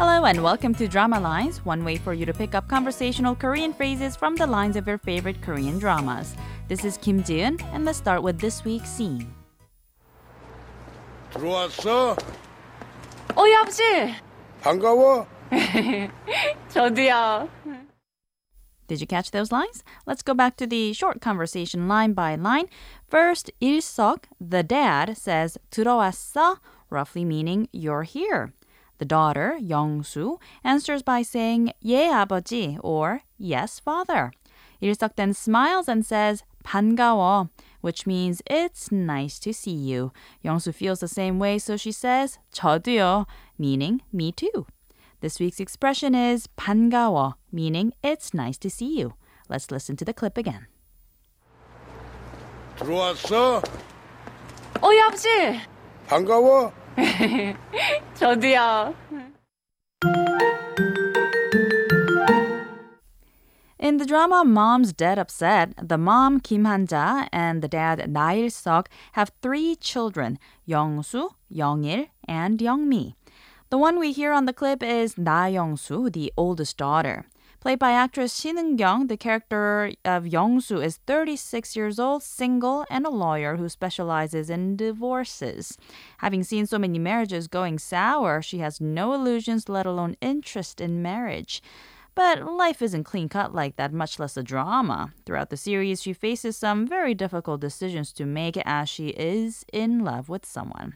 Hello and welcome to Drama Lines, one way for you to pick up conversational Korean phrases from the lines of your favorite Korean dramas. This is Kim Jiun, and let's start with this week's scene. 들어왔어? 어, 아버지! 반가워? 저도요. Did you catch those lines? Let's go back to the short conversation line by line. First, 일석, the dad, says 들어왔어, roughly meaning you're here. The daughter, 영수, answers by saying 예 아버지 or yes father. 일석 then smiles and says 반가워, which means it's nice to see you. 영수 feels the same way, so she says 저도요, meaning me too. This week's expression is 반가워, meaning it's nice to see you. Let's listen to the clip again. 들어왔어? 어, 아버지! 반가워? 저도요. In the drama Mom's Dead Upset, the mom Kim Hanja and the dad Na Il-seok have three children, Yong Soo, Yong Il, and Yong Mi. The one we hear on the clip is Na Young-soo, the oldest daughter. Played by actress Shin Eun-kyung, the character of Young-soo is 36 years old, single, and a lawyer who specializes in divorces. Having seen so many marriages going sour, she has no illusions, let alone interest in marriage. But life isn't clean cut like that, much less a drama. Throughout the series, she faces some very difficult decisions to make as she is in love with someone.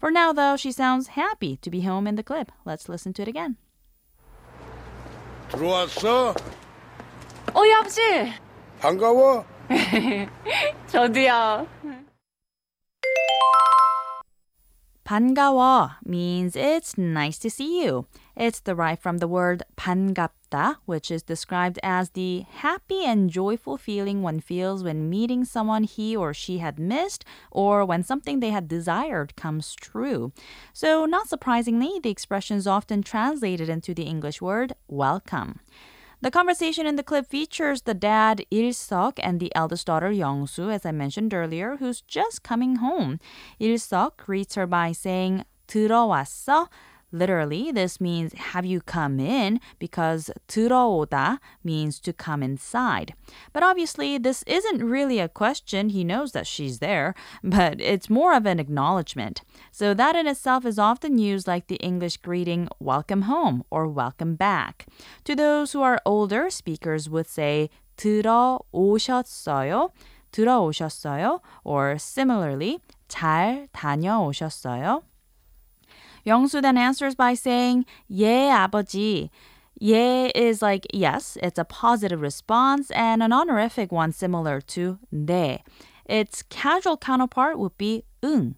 For now, though, she sounds happy to be home in the clip. Let's listen to it again. 들어왔어? 어, 아버지! 반가워? 저도요. 반가워 means it's nice to see you. It's derived from the word 반갑다, which is described as the happy and joyful feeling one feels when meeting someone he or she had missed or when something they had desired comes true. So, not surprisingly, the expression is often translated into the English word welcome. The conversation in the clip features the dad Il-seok and the eldest daughter Young-soo, as I mentioned earlier, who's just coming home. Il-seok greets her by saying 들어왔어? Literally, this means have you come in because 들어오다 means to come inside. But obviously, this isn't really a question. He knows that she's there, but it's more of an acknowledgement. So that in itself is often used like the English greeting welcome home or welcome back. To those who are older, speakers would say 들어오셨어요, 들어오셨어요, or similarly, 잘 다녀오셨어요. Youngsu then answers by saying, 예, 아버지. 예 is like yes, it's a positive response, and an honorific one similar to 네. Its casual counterpart would be 응.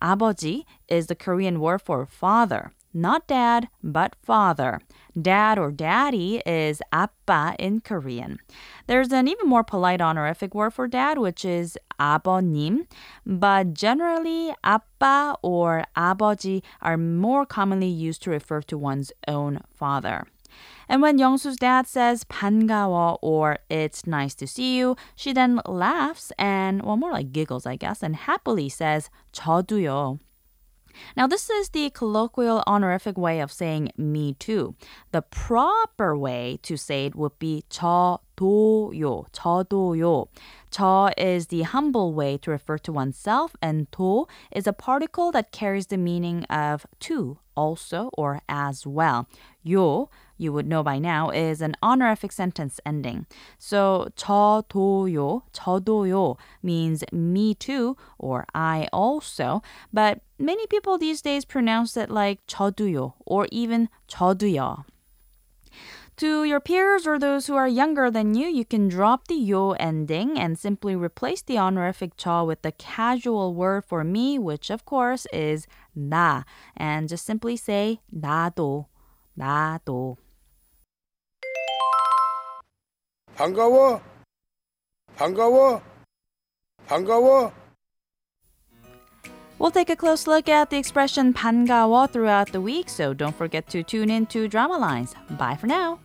아버지 is the Korean word for father. Not dad, but father. Dad or daddy is 아빠 in Korean. There's an even more polite honorific word for dad, which is 아버님, but generally 아빠 or 아버지 are more commonly used to refer to one's own father. And when Youngsu's dad says 반가워 or it's nice to see you, she then laughs and, well, more like giggles, I guess, and happily says 저도요. Now, this is the colloquial honorific way of saying me too. The proper way to say it would be 저도요, 저도요. 저 is the humble way to refer to oneself, and 도 is a particle that carries the meaning of to, also, or as well. 요, you would know by now, is an honorific sentence ending. So 저도요, 저도요 means me too or I also, but many people these days pronounce it like 저도요 or even 저도요. To your peers or those who are younger than you, you can drop the yo ending and simply replace the honorific 저 with the casual word for me, which of course is 나, and just simply say 나도, 나도. 반가워? 반가워? 반가워? We'll take a close look at the expression 반가워 throughout the week, so don't forget to tune in to Drama Lines. Bye for now.